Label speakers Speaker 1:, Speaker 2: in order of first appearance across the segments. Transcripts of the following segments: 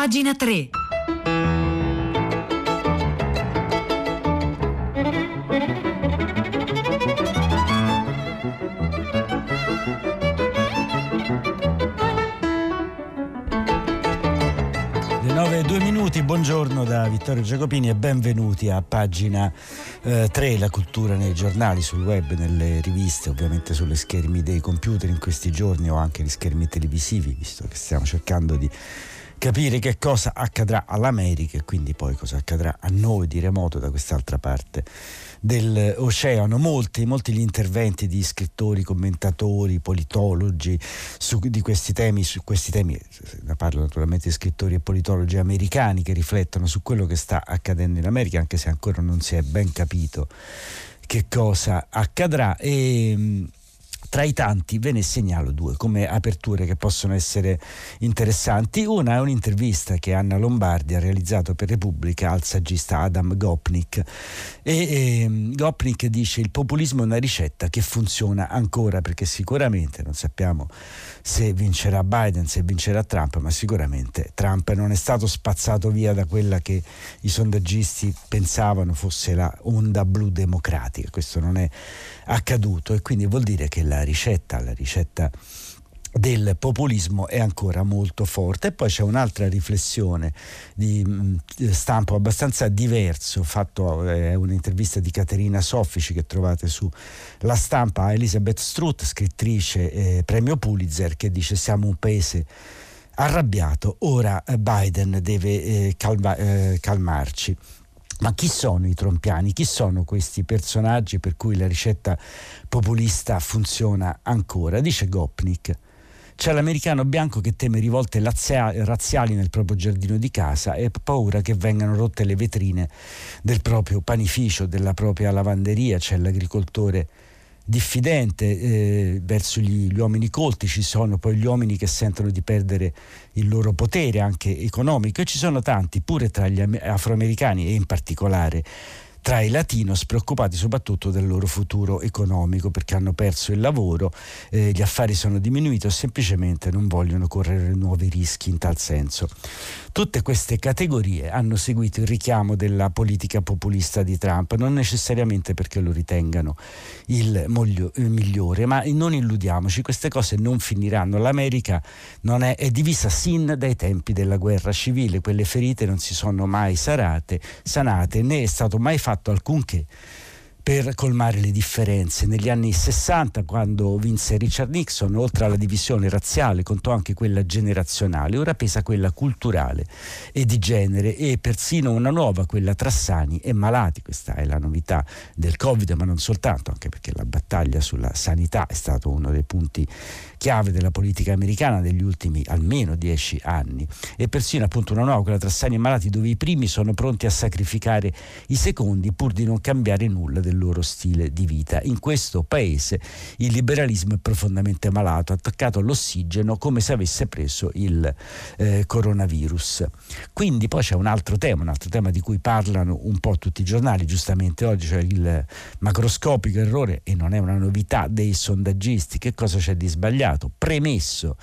Speaker 1: Pagina 3.
Speaker 2: Le 9 e 2 minuti, buongiorno da Vittorio Giacopini e benvenuti a pagina eh, 3, la cultura nei giornali, sul web, nelle riviste, ovviamente sulle schermi dei computer in questi giorni o anche gli schermi televisivi, visto che stiamo cercando di capire che cosa accadrà all'America e quindi poi cosa accadrà a noi di remoto da quest'altra parte dell'oceano. Molti, molti gli interventi di scrittori, commentatori, politologi su, di questi temi, su questi temi, ne parlo naturalmente di scrittori e politologi americani che riflettono su quello che sta accadendo in America, anche se ancora non si è ben capito che cosa accadrà. E, tra i tanti ve ne segnalo due come aperture che possono essere interessanti. Una è un'intervista che Anna Lombardi ha realizzato per Repubblica al saggista Adam Gopnik e, e Gopnik dice il populismo è una ricetta che funziona ancora perché sicuramente non sappiamo se vincerà Biden, se vincerà Trump, ma sicuramente Trump non è stato spazzato via da quella che i sondaggisti pensavano fosse la onda blu democratica. Questo non è accaduto e quindi vuol dire che la ricetta, la ricetta del populismo è ancora molto forte e poi c'è un'altra riflessione di stampo abbastanza diverso fatto è eh, un'intervista di Caterina Soffici che trovate su La Stampa a Elizabeth Strutt scrittrice eh, premio Pulitzer che dice siamo un paese arrabbiato ora eh, Biden deve eh, calma, eh, calmarci ma chi sono i trompiani? Chi sono questi personaggi per cui la ricetta populista funziona ancora? Dice Gopnik. C'è l'americano bianco che teme rivolte razziali nel proprio giardino di casa e ha paura che vengano rotte le vetrine del proprio panificio, della propria lavanderia. C'è l'agricoltore diffidente eh, verso gli, gli, uomini colti, ci sono poi gli uomini che sentono di perdere il loro potere anche economico e ci sono tanti pure tra gli afroamericani e in particolare tra i latinos preoccupati soprattutto del loro futuro economico perché hanno perso il lavoro, eh, gli affari sono diminuiti o semplicemente non vogliono correre nuovi rischi in tal senso. Tutte queste categorie hanno seguito il richiamo della politica populista di Trump, non necessariamente perché lo ritengano il, moglio, il migliore, ma non illudiamoci, queste cose non finiranno. L'America è, è, divisa sin dai tempi della guerra civile, quelle ferite non si sono mai sarate, sanate, né è stato mai fatto alcunché per colmare le differenze. Negli anni 60, quando vinse Richard Nixon, oltre alla divisione razziale, contò anche quella generazionale, ora pesa quella culturale e di genere e persino una nuova, quella tra sani e malati. Questa è la novità del Covid, ma non soltanto, anche perché la battaglia sulla sanità è stato uno dei punti chiave della politica americana degli ultimi almeno dieci anni e persino appunto una nuova, quella tra sani e malati, dove i primi sono pronti a sacrificare i secondi pur di non cambiare nulla del loro stile di vita. In questo paese il liberalismo è profondamente malato, attaccato all'ossigeno come se avesse preso il eh, coronavirus. Quindi poi c'è un altro tema, un altro tema di cui parlano un po' tutti i giornali, giustamente oggi c'è il macroscopico errore e non è una novità dei sondaggisti. Che cosa c'è di sbagliato? Sbagliato. Premesso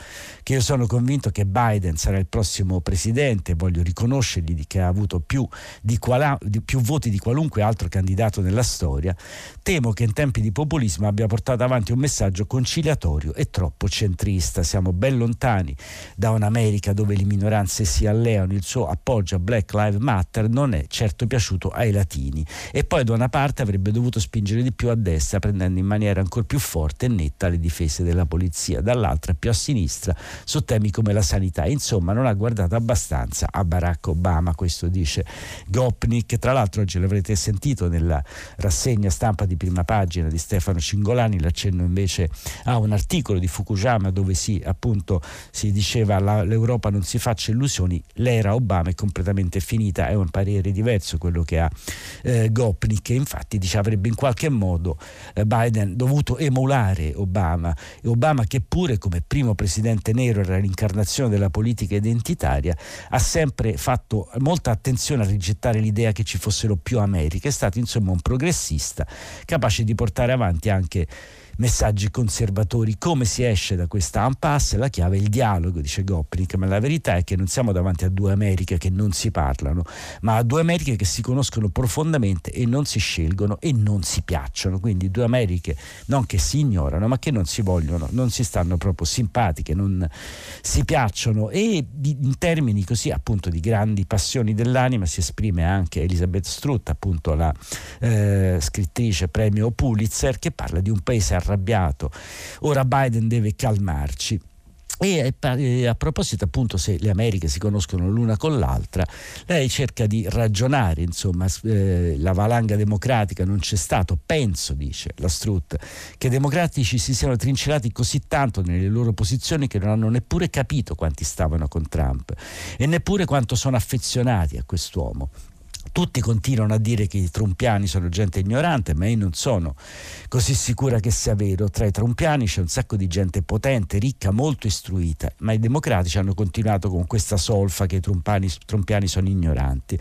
Speaker 2: che io sono convinto che Biden sarà il prossimo presidente, voglio riconoscergli che ha avuto più, di quala, di più voti di qualunque altro candidato nella storia, temo che in tempi di populismo abbia portato avanti un messaggio conciliatorio e troppo centrista. Siamo ben lontani da un'America dove le minoranze si alleano, il suo appoggio a Black Lives Matter non è certo piaciuto ai latini e poi da una parte avrebbe dovuto spingere di più a destra prendendo in maniera ancora più forte e netta le difese della polizia democrazia, dall'altra più a sinistra su temi come la sanità. Insomma, non ha guardato abbastanza a Barack Obama, questo dice Gopnik. Tra l'altro oggi l'avrete sentito nella rassegna stampa di prima pagina di Stefano Cingolani, l'accenno invece a un articolo di Fukushima dove si appunto si diceva la, l'Europa non si faccia illusioni, l'era Obama è completamente finita, è un parere diverso quello che ha eh, Gopnik che infatti dice avrebbe in qualche modo eh, Biden dovuto emulare Obama Obama che eppure come primo presidente nero era l'incarnazione della politica identitaria, ha sempre fatto molta attenzione a rigettare l'idea che ci fossero più Americhe, è stato insomma un progressista capace di portare avanti anche messaggi conservatori. Come si esce da questa impasse? La chiave è il dialogo, dice Gopnik, ma la verità è che non siamo davanti a due Americhe che non si parlano, ma a due Americhe che si conoscono profondamente e non si scelgono e non si piacciono. Quindi due Americhe non che si ignorano, ma che non si vogliono, non si stanno proprio simpatiche, non si piacciono e in termini così appunto di grandi passioni dell'anima si esprime anche Elizabeth Strutt, appunto la eh, scrittrice premio Pulitzer, che parla di un paese arrabbiato. Ora Biden deve calmarci. E a proposito appunto se le Americhe si conoscono l'una con l'altra, lei cerca di ragionare, insomma, eh, la valanga democratica non c'è stato, penso, dice la Strutt, che i democratici si siano trincerati così tanto nelle loro posizioni che non hanno neppure capito quanti stavano con Trump e neppure quanto sono affezionati a quest'uomo. Tutti continuano a dire che i trumpiani sono gente ignorante, ma io non sono così sicura che sia vero. Tra i trumpiani c'è un sacco di gente potente, ricca, molto istruita, ma i democratici hanno continuato con questa solfa che i trumpiani, trumpiani sono ignoranti.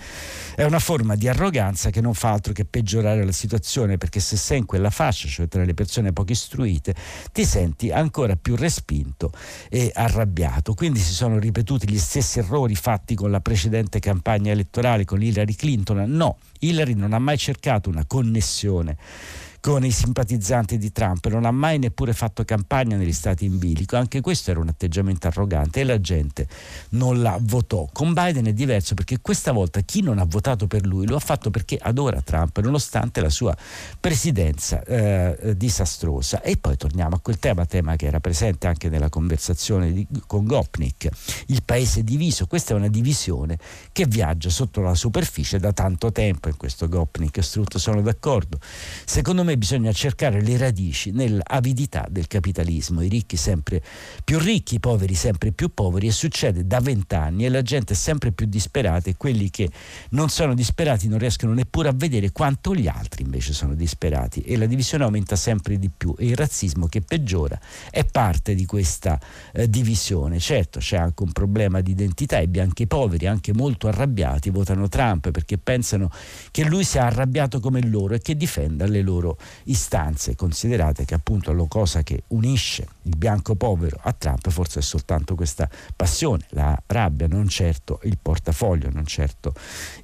Speaker 2: È una forma di arroganza che non fa altro che peggiorare la situazione, perché se sei in quella fascia, cioè tra le persone poco istruite, ti senti ancora più respinto e arrabbiato. Quindi si sono ripetuti gli stessi errori fatti con la precedente campagna elettorale con Hillary Clinton Clinton. No, Hillary non ha mai cercato una connessione con i simpatizzanti di Trump, non ha mai neppure fatto campagna negli stati in bilico, anche questo era un atteggiamento arrogante e la gente non la votò. Con Biden è diverso perché questa volta chi non ha votato per lui lo ha fatto perché adora Trump, nonostante la sua presidenza eh, disastrosa. E poi torniamo a quel tema, tema che era presente anche nella conversazione di, con Gopnik, il paese diviso. Questa è una divisione che viaggia sotto la superficie da tanto tempo, in questo Gopnik e Strutt sono d'accordo. Secondo me bisogna cercare le radici nell'avidità del capitalismo, i ricchi sempre più ricchi, i poveri sempre più poveri e succede da vent'anni e la gente è sempre più disperata e quelli che non sono disperati non riescono neppure a vedere quanto gli altri invece sono disperati e la divisione aumenta sempre di più e il razzismo che peggiora è parte di questa eh, divisione. Certo c'è anche un problema di identità, i bianchi poveri, anche molto arrabbiati, votano Trump perché pensano che lui sia arrabbiato come loro e che difenda le loro istanze, considerate che appunto la cosa che unisce il bianco povero a Trump forse è soltanto questa passione, la rabbia, non certo il portafoglio, non certo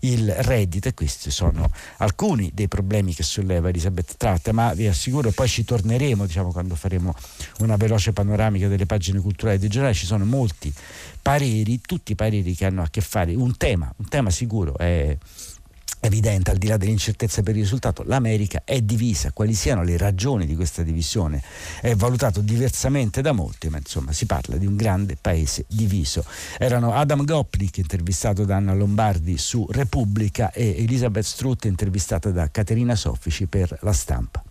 Speaker 2: il reddito e questi sono alcuni dei problemi che solleva Elisabeth Tratta, ma vi assicuro poi ci torneremo diciamo, quando faremo una veloce panoramica delle pagine culturali di giornale, ci sono molti pareri, tutti i pareri che hanno a che fare, un tema, un tema sicuro è evidente, al di là dell'incertezza per il risultato, l'America è divisa, quali siano le ragioni di questa divisione è valutato diversamente da molti, ma insomma si parla di un grande paese diviso. Erano Adam Gopnik intervistato da Anna Lombardi su Repubblica e Elisabeth Strutt intervistata da Caterina Soffici per La Stampa.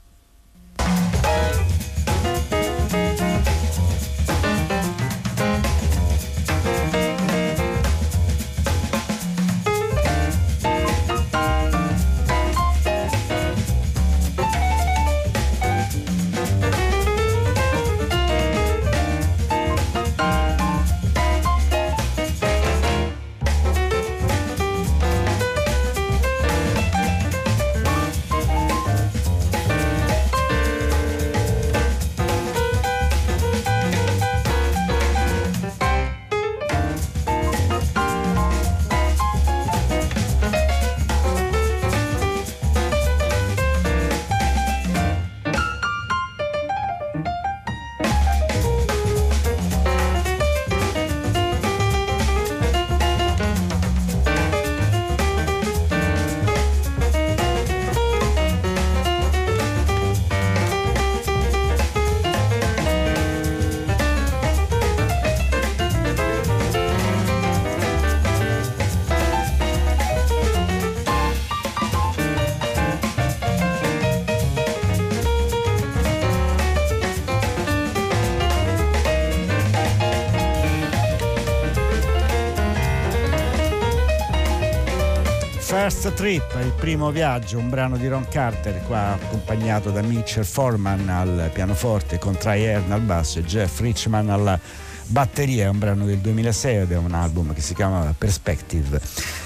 Speaker 2: First Trip, il primo viaggio, un brano di Ron Carter, qua accompagnato da Mitchell Foreman al pianoforte con Trey Earn al basso e Jeff Richman alla batteria, è un brano del 2006 ed è un album che si chiama Perspective.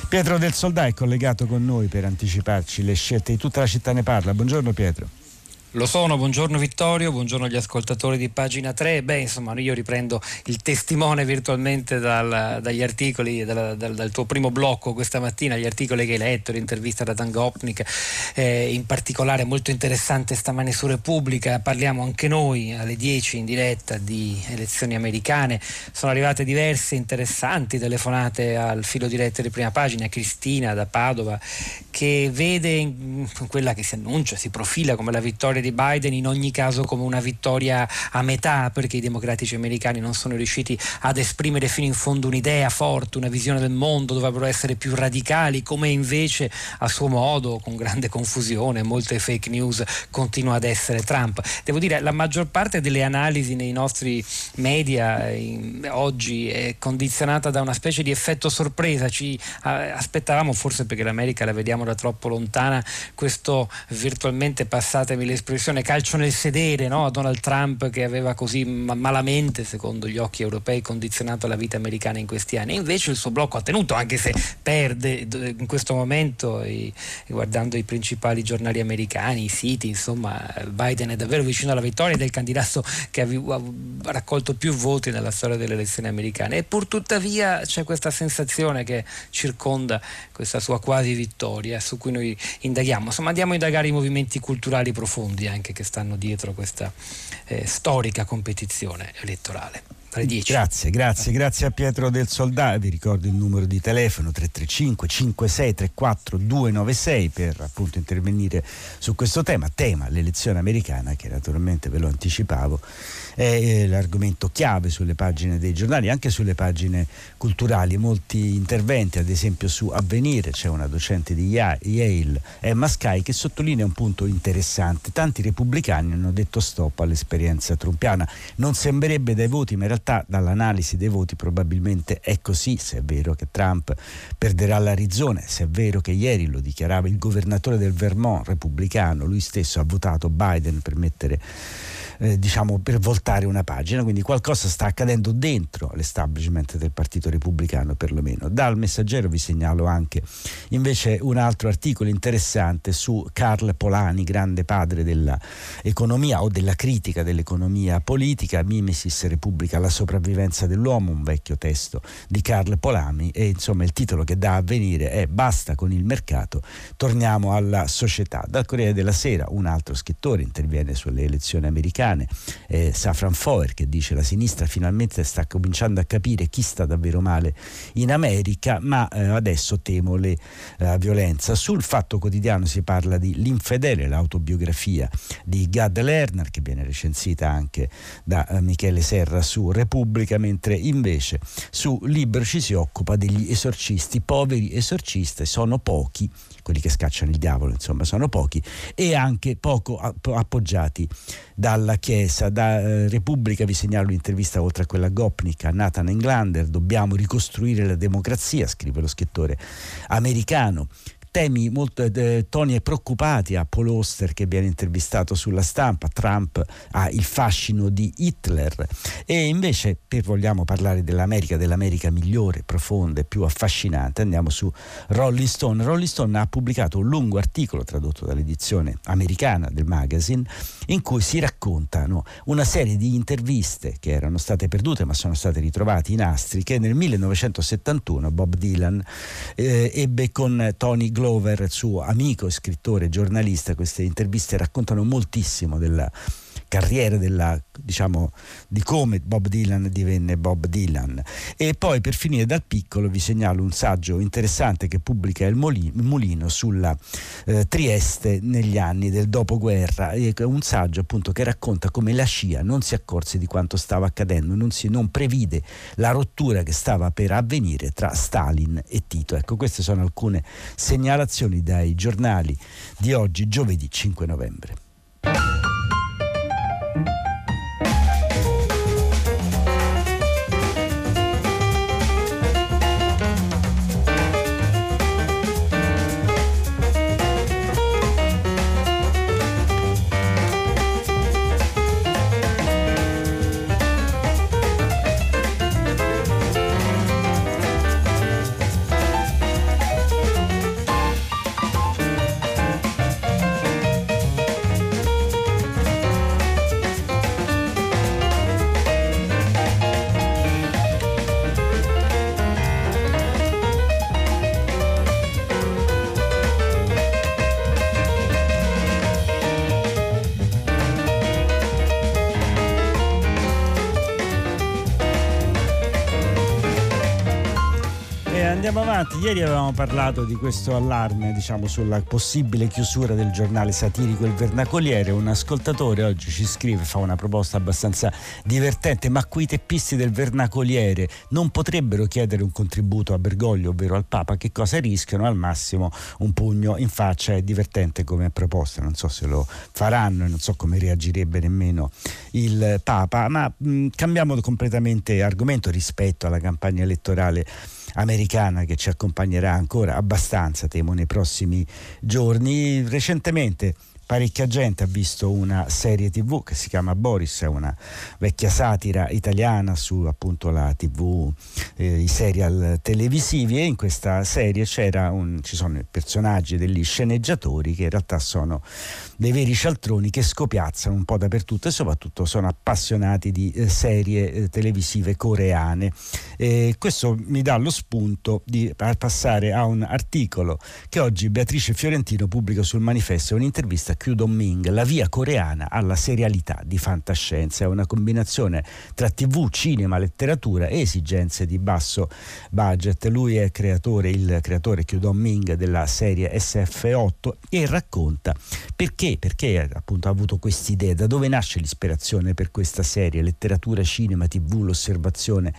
Speaker 2: Pietro del Soldà è collegato con noi per anticiparci le scelte di tutta la città ne parla. Buongiorno Pietro.
Speaker 1: Lo sono, buongiorno Vittorio, buongiorno agli ascoltatori di pagina 3. Beh, insomma, io riprendo il testimone virtualmente dal, dagli articoli, dal, dal, dal, tuo primo blocco questa mattina, gli articoli che hai letto, l'intervista da Dan Gopnik, eh, in particolare molto interessante stamane su Repubblica. Parliamo anche noi alle 10 in diretta di elezioni americane. Sono arrivate diverse interessanti telefonate al filo diretto di prima pagina, Cristina da Padova, che vede in quella che si annuncia, si profila come la vittoria di Biden in ogni caso come una vittoria a metà perché i democratici americani non sono riusciti ad esprimere fino in fondo un'idea forte, una visione del mondo, dovrebbero essere più radicali, come invece a suo modo, con grande confusione, molte fake news, continua ad essere Trump. Devo dire, la maggior parte delle analisi nei nostri media in, oggi è condizionata da una specie di effetto sorpresa, ci aspettavamo, forse perché l'America la vediamo da troppo lontana, questo virtualmente, passatemi l'espressione, espressione calcio nel sedere no? a Donald Trump che aveva così malamente, secondo gli occhi europei, condizionato la vita americana in questi anni. Invece il suo blocco ha tenuto, anche se perde in questo momento, e, guardando i principali giornali americani, i siti, insomma, Biden è davvero vicino alla vittoria del candidato che ha, raccolto più voti nella storia delle elezioni americane. E pur tuttavia c'è questa sensazione che circonda questa sua quasi vittoria su cui noi indaghiamo. Insomma, andiamo a indagare i movimenti culturali profondi anche che stanno dietro questa eh, storica competizione elettorale.
Speaker 2: Grazie, grazie, grazie a Pietro del Soldato. Vi ricordo il numero di telefono 335 5634 296 per appunto intervenire su questo tema, tema l'elezione americana che naturalmente ve lo anticipavo è eh, l'argomento chiave sulle pagine dei giornali, anche sulle pagine culturali. Molti interventi, ad esempio su Avvenire, c'è una docente di Yale, Emma Sky, che sottolinea un punto interessante. Tanti repubblicani hanno detto stop all'esperienza trumpiana. Non sembrerebbe dai voti, ma in realtà dall'analisi dei voti probabilmente è così, se è vero che Trump perderà l'Arizona, se è vero che ieri lo dichiarava il governatore del Vermont repubblicano, lui stesso ha votato Biden per mettere eh, diciamo, per voltare una pagina, quindi qualcosa sta accadendo dentro l'establishment del Partito Repubblicano perlomeno. Dal messaggero vi segnalo anche invece un altro articolo interessante su Carl Polani, grande padre dell'economia o della critica dell'economia politica, Mimesis Repubblica, la sopravvivenza dell'uomo, un vecchio testo di Carl Polani e insomma il titolo che dà a venire è Basta con il mercato, torniamo alla società. Dal Corriere della Sera un altro scrittore interviene sulle elezioni americane americane, eh, Safran Foer che dice la sinistra finalmente sta cominciando a capire chi sta davvero male in America, ma eh, adesso temo la eh, violenza. Sul Fatto Quotidiano si parla di L'infedele, l'autobiografia di Gad Lerner che viene recensita anche da eh, Michele Serra su Repubblica, mentre invece su Libero ci si occupa degli esorcisti, poveri esorcisti, sono pochi quelli che scacciano il diavolo, insomma, sono pochi, e anche poco appoggiati dalla Chiesa. Da eh, Repubblica vi segnalo l'intervista oltre a quella a Gopnik a Nathan Englander, dobbiamo ricostruire la democrazia, scrive lo scrittore americano temi molto eh, toni preoccupati a Paul Oster che viene intervistato sulla stampa, Trump ha il fascino di Hitler. E invece per vogliamo parlare dell'America, dell'America migliore, profonda e più affascinante, andiamo su Rolling Stone. Rolling Stone ha pubblicato un lungo articolo tradotto dall'edizione americana del magazine in cui si raccontano una serie di interviste che erano state perdute ma sono state ritrovate in astri che nel 1971 Bob Dylan eh, ebbe con Tony Glover Glover, suo amico, scrittore, giornalista, queste interviste raccontano moltissimo della carriera della, diciamo, di come Bob Dylan divenne Bob Dylan. E poi per finire dal piccolo vi segnalo un saggio interessante che pubblica il Mulino sulla eh, Trieste negli anni del dopoguerra, un saggio appunto che racconta come la scia non si accorse di quanto stava accadendo, non, si, non previde la rottura che stava per avvenire tra Stalin e Tito. Ecco, queste sono alcune segnalazioni dai giornali di oggi, giovedì 5 novembre. Andiamo avanti. Ieri avevamo parlato di questo allarme, diciamo, sulla possibile chiusura del giornale satirico Il Vernacoliere. Un ascoltatore oggi ci scrive, fa una proposta abbastanza divertente, ma quei teppisti del Vernacoliere non potrebbero chiedere un contributo a Bergoglio, ovvero al Papa, che cosa rischiano? Al massimo un pugno in faccia. È divertente come proposta, non so se lo faranno e non so come reagirebbe nemmeno il Papa, ma mh, cambiamo completamente argomento rispetto alla campagna elettorale americana che ci accompagnerà ancora abbastanza, temo, nei prossimi giorni. Recentemente parecchia gente ha visto una serie tv che si chiama Boris, è una vecchia satira italiana su appunto la tv, eh, i serial televisivi e in questa serie un, ci sono i personaggi degli sceneggiatori che in realtà sono dei veri cialtroni che scopiazzano un po' dappertutto e soprattutto sono appassionati di eh, serie eh, televisive coreane. E questo mi dà lo spunto di passare a un articolo che oggi Beatrice Fiorentino pubblica sul manifesto, un'intervista a Kyu Dong-ming, la via coreana alla serialità di fantascienza. È una combinazione tra tv, cinema, letteratura e esigenze di basso budget. Lui è creatore, il creatore Kyu Dong-ming della serie SF8 e racconta perché perché? Appunto ha avuto quest'idea? Da dove nasce l'ispirazione per questa serie? Letteratura, cinema, tv, l'osservazione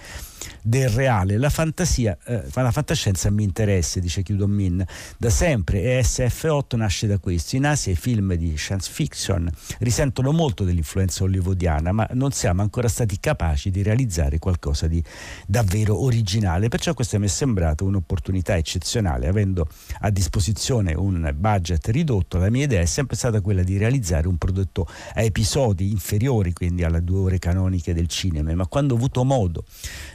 Speaker 2: del reale. La fantasia, eh, la fantascienza mi interessa, dice Kyudon Min, da sempre e SF8 nasce da questo. In Asia i film di science fiction risentono molto dell'influenza hollywoodiana, ma non siamo ancora stati capaci di realizzare qualcosa di davvero originale. Perciò questa mi è sembrata un'opportunità eccezionale, avendo a disposizione un budget ridotto, la mia idea è sempre stata quella di realizzare un prodotto a episodi inferiori, quindi alle due ore canoniche del cinema, ma quando ho avuto modo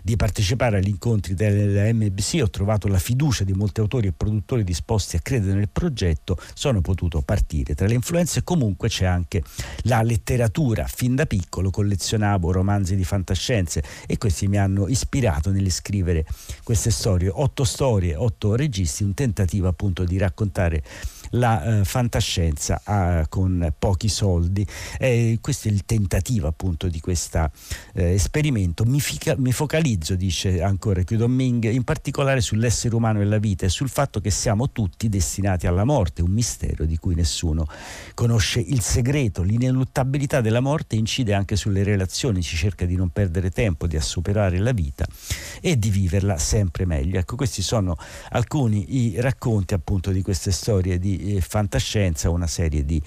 Speaker 2: di partecipare agli incontri della MBC ho trovato la fiducia di molti autori e produttori disposti a credere nel progetto, sono potuto partire. Tra le influenze comunque c'è anche la letteratura. Fin da piccolo collezionavo romanzi di fantascienze e questi mi hanno ispirato nelle scrivere queste storie, otto storie, otto registi, un tentativo appunto di raccontare la eh, fantascienza eh, con pochi soldi. Eh, questo è il tentativo appunto di questo eh, esperimento. Mi, fica, mi, focalizzo, dice ancora Kyudon Ming, in particolare sull'essere umano e la vita e sul fatto che siamo tutti destinati alla morte, un mistero di cui nessuno conosce il segreto. L'ineluttabilità della morte incide anche sulle relazioni, ci cerca di non perdere tempo, di assuperare la vita e di viverla sempre meglio. Ecco, questi sono alcuni i racconti appunto di queste storie di fantascienza, una serie di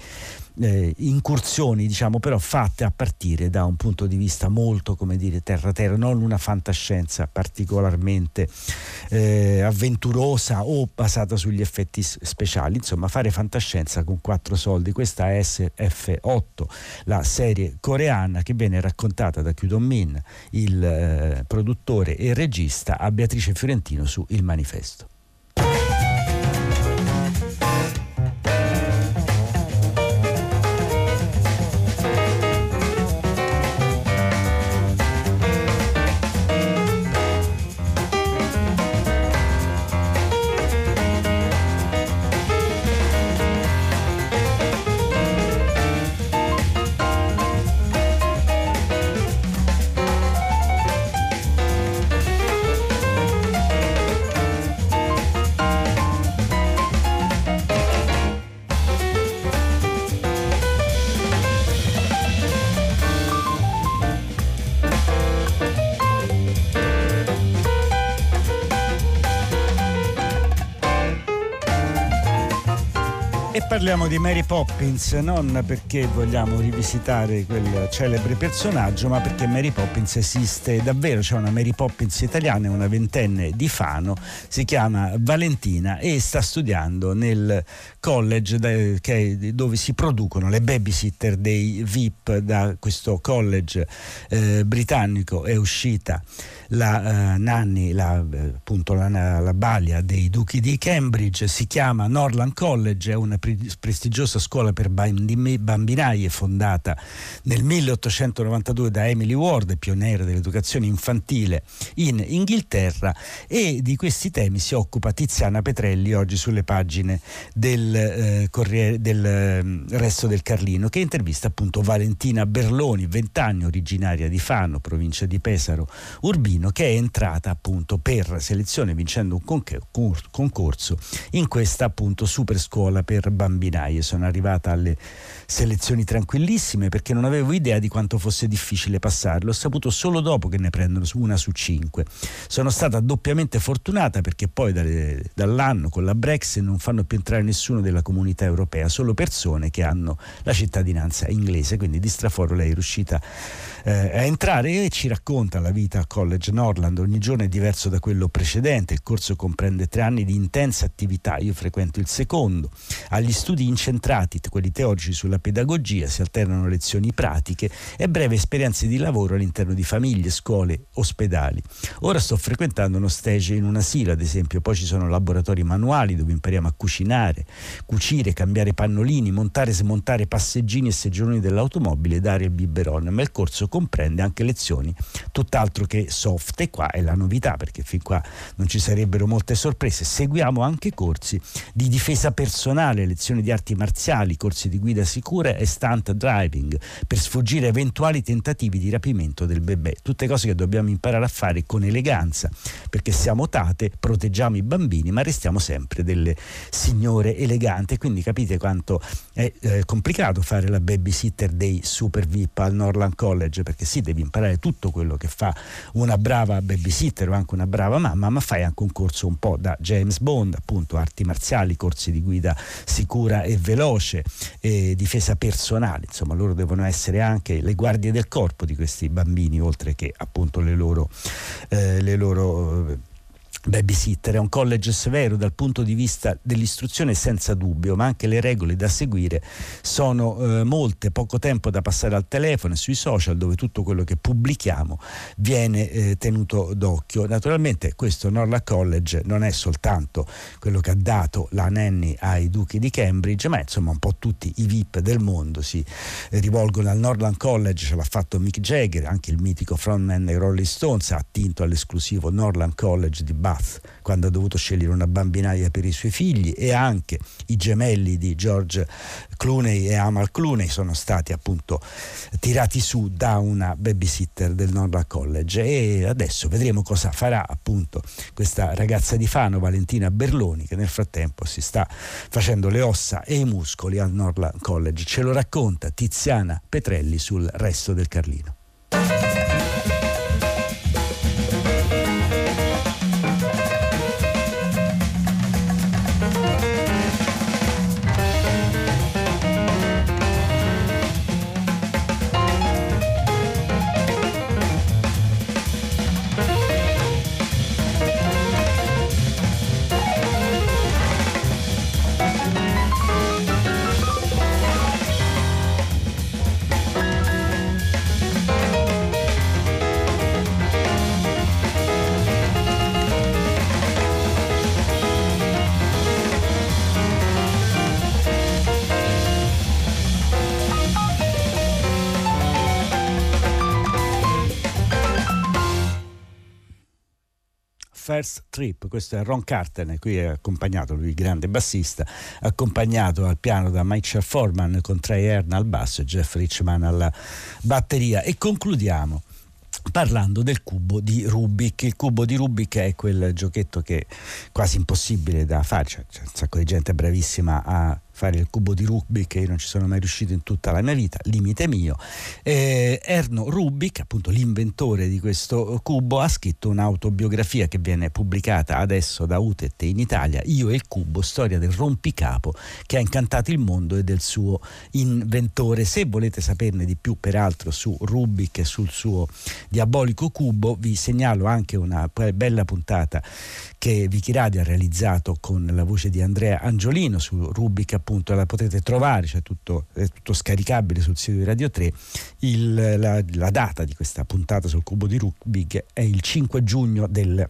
Speaker 2: eh, incursioni, diciamo, però fatte a partire da un punto di vista molto, come dire, terra-terra, non una fantascienza particolarmente eh, avventurosa o basata sugli effetti speciali. Insomma, fare fantascienza con quattro soldi. Questa è SF8, la serie coreana che viene raccontata da Kyu Min, il eh, produttore e regista, a Beatrice Fiorentino su Il Manifesto. Parliamo di Mary Poppins non perché vogliamo rivisitare quel celebre personaggio, ma perché Mary Poppins esiste davvero. C'è una Mary Poppins italiana, una ventenne di Fano, si chiama Valentina e sta studiando nel college dove si producono le babysitter dei VIP. Da questo college eh, britannico è uscita la uh, Nanni, la, appunto la, la balia dei duchi di Cambridge, si chiama Norland College, è un prestigiosa scuola per bambinai fondata nel 1892 da Emily Ward, pioniera dell'educazione infantile in Inghilterra e di questi temi si occupa Tiziana Petrelli oggi sulle pagine del, eh, Corriere, del eh, Resto del Carlino che intervista appunto Valentina Berloni, 20 anni, originaria di Fano, provincia di Pesaro, Urbino, che è entrata appunto per selezione vincendo un concorso in questa appunto super scuola per bambinaie. Sono arrivata alle selezioni tranquillissime perché non avevo idea di quanto fosse difficile passare. L'ho saputo solo dopo che ne prendono una su cinque. Sono stata doppiamente fortunata perché poi dall'anno con la Brexit non fanno più entrare nessuno della comunità europea, solo persone che hanno la cittadinanza inglese, quindi di straforo lei è riuscita eh, a entrare e ci racconta la vita a College Norland, ogni giorno è diverso da quello precedente, il corso comprende tre anni di intensa attività, io frequento il secondo, agli studi incentrati, quelli teorici sulla pedagogia, si alternano lezioni pratiche e brevi esperienze di lavoro all'interno di famiglie, scuole, ospedali. Ora sto frequentando uno stage in un asilo, ad esempio, poi ci sono laboratori manuali dove impariamo a cucinare, cucire, cambiare pannolini, montare e smontare passeggini e seggioloni dell'automobile e dare il biberon, ma il corso comprende anche lezioni tutt'altro che soft e qua è la novità perché fin qua non ci sarebbero molte sorprese. Seguiamo anche corsi di difesa personale, lezioni di arti marziali, corsi di guida sicura e stunt driving per sfuggire eventuali tentativi di rapimento del bebè. Tutte cose che dobbiamo imparare a fare con eleganza perché siamo tate, proteggiamo i bambini ma restiamo sempre delle signore eleganti. Quindi capite quanto è eh, complicato fare la babysitter dei super VIP al Norland College perché sì, devi imparare tutto quello che fa una brava babysitter o anche una brava mamma, ma fai anche un corso un po' da James Bond, appunto arti marziali, corsi di guida sicura e veloce, eh, difesa personale, insomma loro devono essere anche le guardie del corpo di questi bambini, oltre che appunto le loro, eh, le loro eh, babysitter, è un college severo dal punto di vista dell'istruzione senza dubbio, ma anche le regole da seguire sono eh, molte, poco tempo da passare al telefono e sui social dove tutto quello che pubblichiamo viene eh, tenuto d'occhio. Naturalmente questo Norla College non è soltanto quello che ha dato la Nanny ai duchi di Cambridge, ma insomma un po' tutti i VIP del mondo si eh, rivolgono al Norland College, ce l'ha fatto Mick Jagger, anche il mitico frontman dei Rolling Stones ha attinto all'esclusivo Norland College di Bath quando ha dovuto scegliere una bambinaia per i suoi figli e anche i gemelli di George Clooney e Amal Clooney sono stati appunto tirati su da una babysitter del Norland College. E adesso vedremo cosa farà appunto questa ragazza di Fano Valentina Berloni che nel frattempo si sta facendo le ossa e i muscoli al Norland College. Ce lo racconta Tiziana Petrelli sul resto del Carlino First Trip, questo è Ron Carter, qui è accompagnato, lui grande bassista, accompagnato al piano da Michael Foreman con Trey Hearn al basso e Jeff Richman alla batteria e concludiamo parlando del cubo di Rubik. Il cubo di Rubik è quel giochetto che è quasi impossibile da fare, c'è, c'è un sacco di gente bravissima a fare il cubo di Rubik che io non ci sono mai riuscito in tutta la mia vita, limite mio. Eh, Erno Rubik, appunto l'inventore di questo cubo, ha scritto un'autobiografia che viene pubblicata adesso da Utet in Italia, Io e il cubo, storia del rompicapo che ha incantato il mondo e del suo inventore. Se volete saperne di più peraltro su Rubik e sul suo diabolico cubo, vi segnalo anche una bella puntata che Vichiradio ha realizzato con la voce di Andrea Angiolino su Rubik appunto la potete trovare, cioè tutto, è tutto scaricabile sul sito di Radio 3. Il, la, la, data di questa puntata sul cubo di Rubik è il 5 giugno del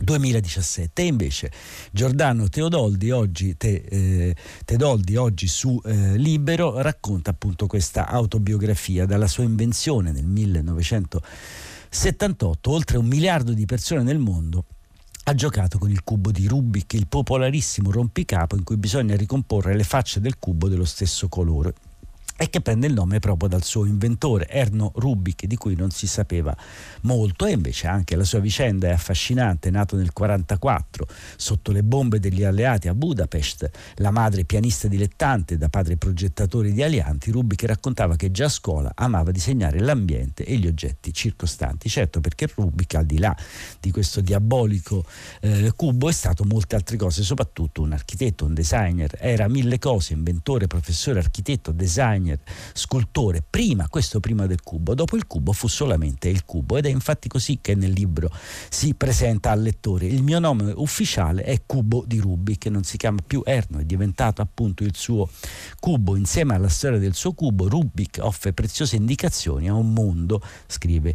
Speaker 2: 2017 e invece Giordano Teodoldi oggi, te, eh, Teodoldi oggi su eh, Libero racconta appunto questa autobiografia dalla sua invenzione nel 1978 oltre un miliardo di persone nel mondo ha giocato con il cubo di Rubik, il popolarissimo rompicapo in cui bisogna ricomporre le facce del cubo dello stesso colore e che prende il nome proprio dal suo inventore Erno Rubik di cui non si sapeva molto. E invece anche la sua vicenda è affascinante. Nato nel 1944 sotto le bombe degli alleati a Budapest la madre pianista dilettante da padre progettatore di alianti Rubik raccontava che già a scuola amava disegnare l'ambiente e gli oggetti circostanti. Certo perché Rubik al di là di questo diabolico eh, cubo è stato molte altre cose soprattutto un architetto un designer. Era mille cose inventore professore architetto designer designer, scultore, prima, questo prima del cubo, dopo il cubo fu solamente il cubo ed è infatti così che nel libro si presenta al lettore. Il mio nome ufficiale è Cubo di Rubik, che non si chiama più Erno, è diventato appunto il suo cubo. Insieme alla storia del suo cubo, Rubik offre preziose indicazioni a un mondo, scrive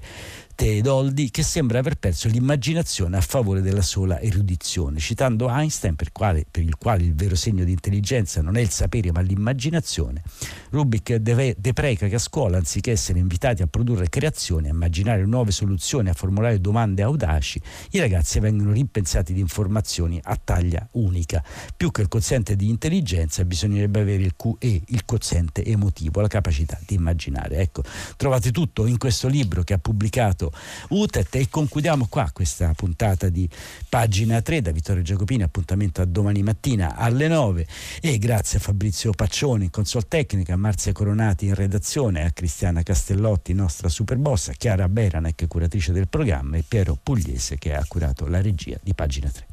Speaker 2: Teodoldi che sembra aver perso l'immaginazione a favore della sola erudizione, citando Einstein per, quale, per, il quale il vero segno di intelligenza non è il sapere ma l'immaginazione. Rubik depreca che a scuola, anziché essere invitati a produrre creazioni, a immaginare nuove soluzioni, a formulare domande audaci, i ragazzi vengono rimpensati di informazioni a taglia unica. Più che il quoziente di intelligenza bisognerebbe avere il QE, il quoziente emotivo, la capacità di immaginare. Ecco, trovate tutto in questo libro che ha pubblicato Roberto Utet e concludiamo qua questa puntata di pagina 3 da Vittorio Giacopini, appuntamento a domani mattina alle 9 e grazie a Fabrizio Paccioni in consol tecnica, a Marzia Coronati in redazione, a Cristiana Castellotti, nostra super boss, a Chiara Beranec, curatrice del programma e Piero Pugliese che ha curato la regia di pagina 3.